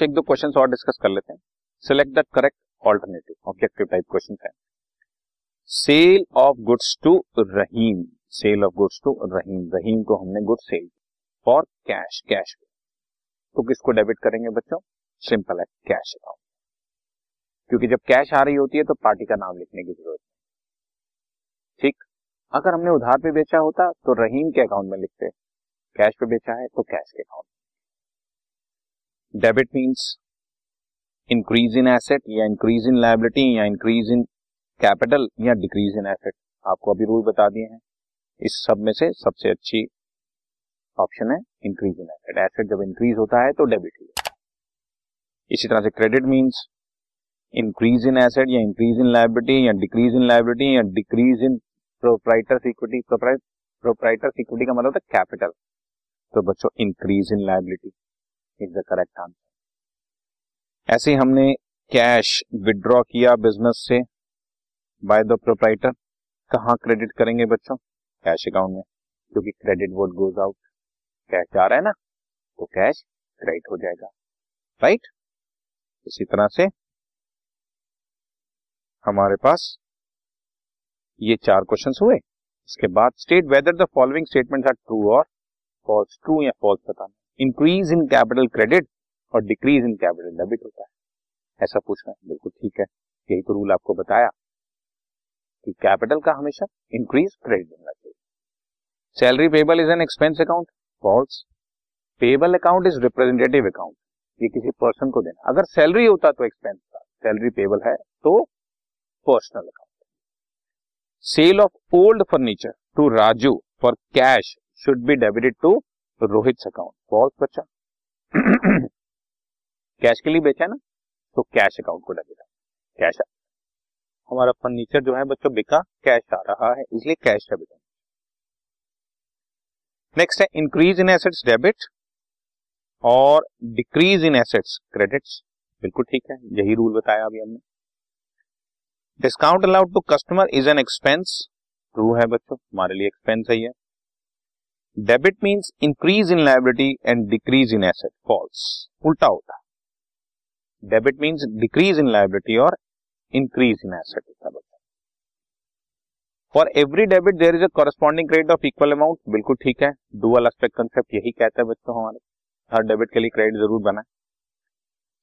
बच्चों एक दो क्वेश्चन और डिस्कस कर लेते हैं। Select the correct alternative objective type question है। Sale of goods to Rahim sale of goods to Rahim Rahim को हमने goods sale for cash cash तो किसको डेबिट करेंगे बच्चों? सिंपल है कैश अकाउंट क्योंकि जब कैश आ रही होती है तो पार्टी का नाम लिखने की ज़रूरत ठीक? अगर हमने उधार पे बेचा होता तो रहीम के अकाउंट में लिखते। कैश पे बेचा है तो कैश के account debit means increase in asset या इंक्रीज इन लाइबिलिटी या इंक्रीज इन कैपिटल या डिक्रीज इन एसेट आपको अभी रूल बता दिए हैं। इस सब में से सबसे अच्छी ऑप्शन है इंक्रीज इन एसेट एसेट जब इंक्रीज होता है तो डेबिट ही इसी तरह से credit means increase in asset या इंक्रीज इन लाइबिलिटी या डिक्रीज इन लाइबिलिटी या decrease in proprietor equity proprietor equity का मतलब कैपिटल तो बच्चों increase in liability is the correct answer ऐसे हमने कैश विड्रॉ किया बिज़नेस से बाय द प्रोप्राइटर कहा क्रेडिट करेंगे बच्चों? कैश अकाउंट में। क्योंकि credit what goes out cash जा रहा है ना? तो कैश क्रेडिट हो जाएगा। राइट इसी तरह से हमारे पास ये चार क्वेश्चंस हुए। इसके बाद state whether the following statements are true और फॉल्स ट्रू या फॉल्स बताना। इंक्रीज इन कैपिटल क्रेडिट और डिक्रीज इन कैपिटल डेबिट होता है। ऐसा पूछना बिल्कुल ठीक है। यही तो रूल आपको बताया कि कैपिटल का हमेशा इंक्रीज क्रेडिट होना चाहिए। Salary payable is an expense account false payable account is representative account ये किसी पर्सन को देना। अगर सैलरी होता तो एक्सपेंस था। सैलरी पेबल है तो personal account sale of old furniture to Raju for cash should be debited to Rohit account false बच्चा। कैश के लिए बेचा ना तो कैश अकाउंट को डेबिट कैश हमारा फर्नीचर जो है बच्चों बिका कैश आ रहा है, इसलिए कैश डेबिट नेक्स्ट है इंक्रीज इन एसेट्स डेबिट और डिक्रीज इन एसेट्स क्रेडिट्स बिल्कुल ठीक है, यही रूल बताया अभी हमने। Discount allowed to customer is an expense true है बच्चों, हमारे लिए एक्सपेंस है। Debit means increase in liability and decrease in asset false उल्टा होता है debit means decrease in liability और इंक्रीज इन एसेट होता है for every debit there is a corresponding credit of equal amount बिल्कुल ठीक है डुअल एस्पेक्ट कंसेप्ट यही कहता है बच्चों हमारे हर डेबिट के लिए क्रेडिट ज़रूर बना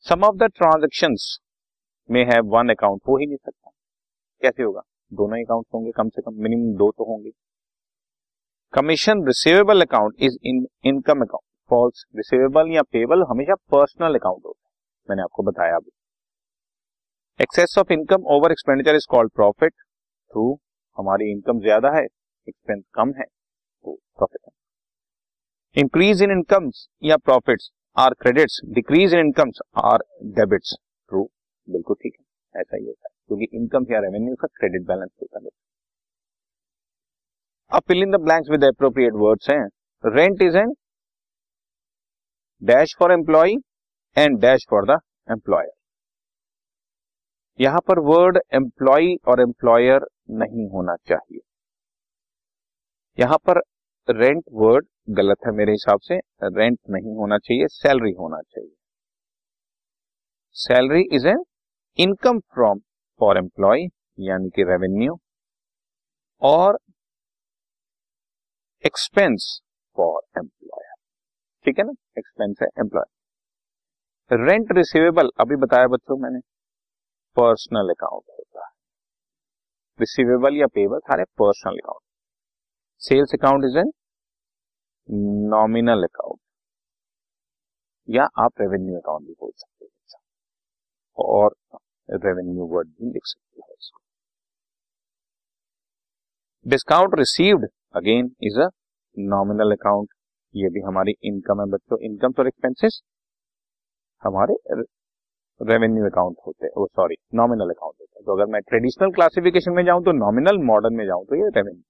सम ऑफ़ द ट्रांजेक्शन में है वन अकाउंट हो ही नहीं सकता कैसे होगा दोनों अकाउंट होंगे कम से कम मिनिमम दो तो होंगे commission receivable account is in, income account. False, receivable या पेबल हमेशा पर्सनल अकाउंट होता है। मैंने आपको बताया अभी। Excess of income over expenditure is called profit through हमारी इनकम ज़्यादा है एक्सपेंस कम है तो प्रॉफिट है। इंक्रीज इन इनकम या profits are credits decrease in income are debits true बिल्कुल ठीक है, ऐसा ही होता है। क्योंकि इनकम या रेवेन्यू का क्रेडिट बैलेंस होता है। अब fill in the blanks with appropriate words हैं। Rent is an dash for employ and dash for the employer यहाँ पर वर्ड एम्प्लॉय और एम्प्लॉयर नहीं होना चाहिए। यहाँ पर रेंट वर्ड गलत है मेरे हिसाब से। रेंट नहीं होना चाहिए सैलरी होना चाहिए। Salary is an income from for employ यानी कि रेवेन्यू और एक्सपेंस फॉर एम्प्लॉयर ठीक है ना? एक्सपेंस है एम्प्लॉयर रेंट रिसीवेबल अभी बताया बच्चों मैंने पर्सनल अकाउंट होता है। रिसीवेबल या पेबल सारे personal account sales account is an nominal account या आप रेवेन्यू अकाउंट भी बोल सकते हो और रेवेन्यू वर्ड भी लिख सकते हो इसको discount received again is a nominal account ये भी हमारी इनकम है बच्चों. इनकम और एक्सपेंसेस हमारे रेवेन्यू अकाउंट होते हैं. सॉरी नॉमिनल अकाउंट होते हैं. तो अगर मैं ट्रेडिशनल क्लासिफिकेशन में जाऊँ तो नॉमिनल मॉडर्न में जाऊँ तो ये revenue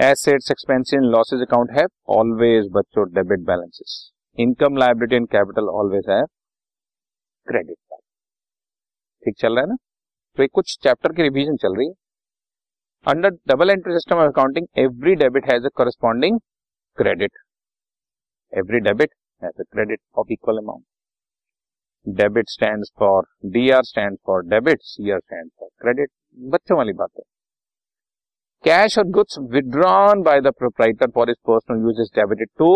assets expensive losses account है ऑलवेज बच्चों debit balances income liability and capital always है क्रेडिट ठीक चल रहा है ना? तो एक कुछ चैप्टर की रिवीजन चल रही है। Under double entry system of accounting every debit has a corresponding credit every debit has a credit of equal amount debit stand for D R stand for debit C R stand for credit बच्चों वाली बात है cash और goods withdrawn by the proprietor for his personal use is debited to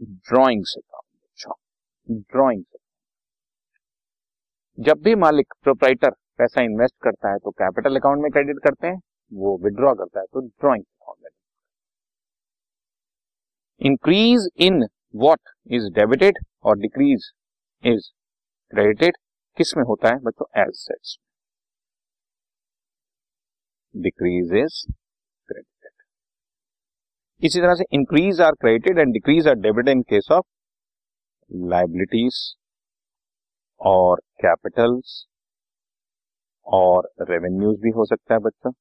drawings drawings जब भी मालिक proprietor पैसा invest करता है तो कैपिटल अकाउंट में क्रेडिट करते हैं, वो विड्रॉ करता है तो ड्रॉइंग अकाउंट में। Increase in what is debited और डिक्रीज इज़ क्रेडिटेड किसमें होता है? बच्चों एसेट्स डिक्रीज इज़ क्रेडिटेड इसी तरह से increase are credited and decrease are debited in case of liabilities और कैपिटल्स और रेवेन्यूज भी हो सकता है बच्चों।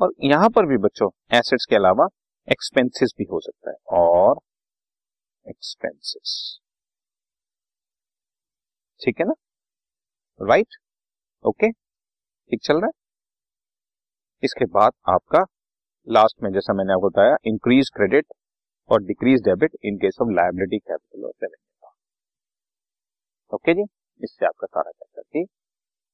और यहाँ पर भी बच्चों एसेट्स के अलावा एक्सपेंसेस भी हो सकता है, और एक्सपेंसेस ठीक है ना? राइट ओके ठीक चल रहा है? इसके बाद आपका लास्ट में जैसा मैंने आपको बताया इंक्रीज क्रेडिट और decrease debit in case of liability capital और ओके जी? इससे आपका सारा चैप्टर भी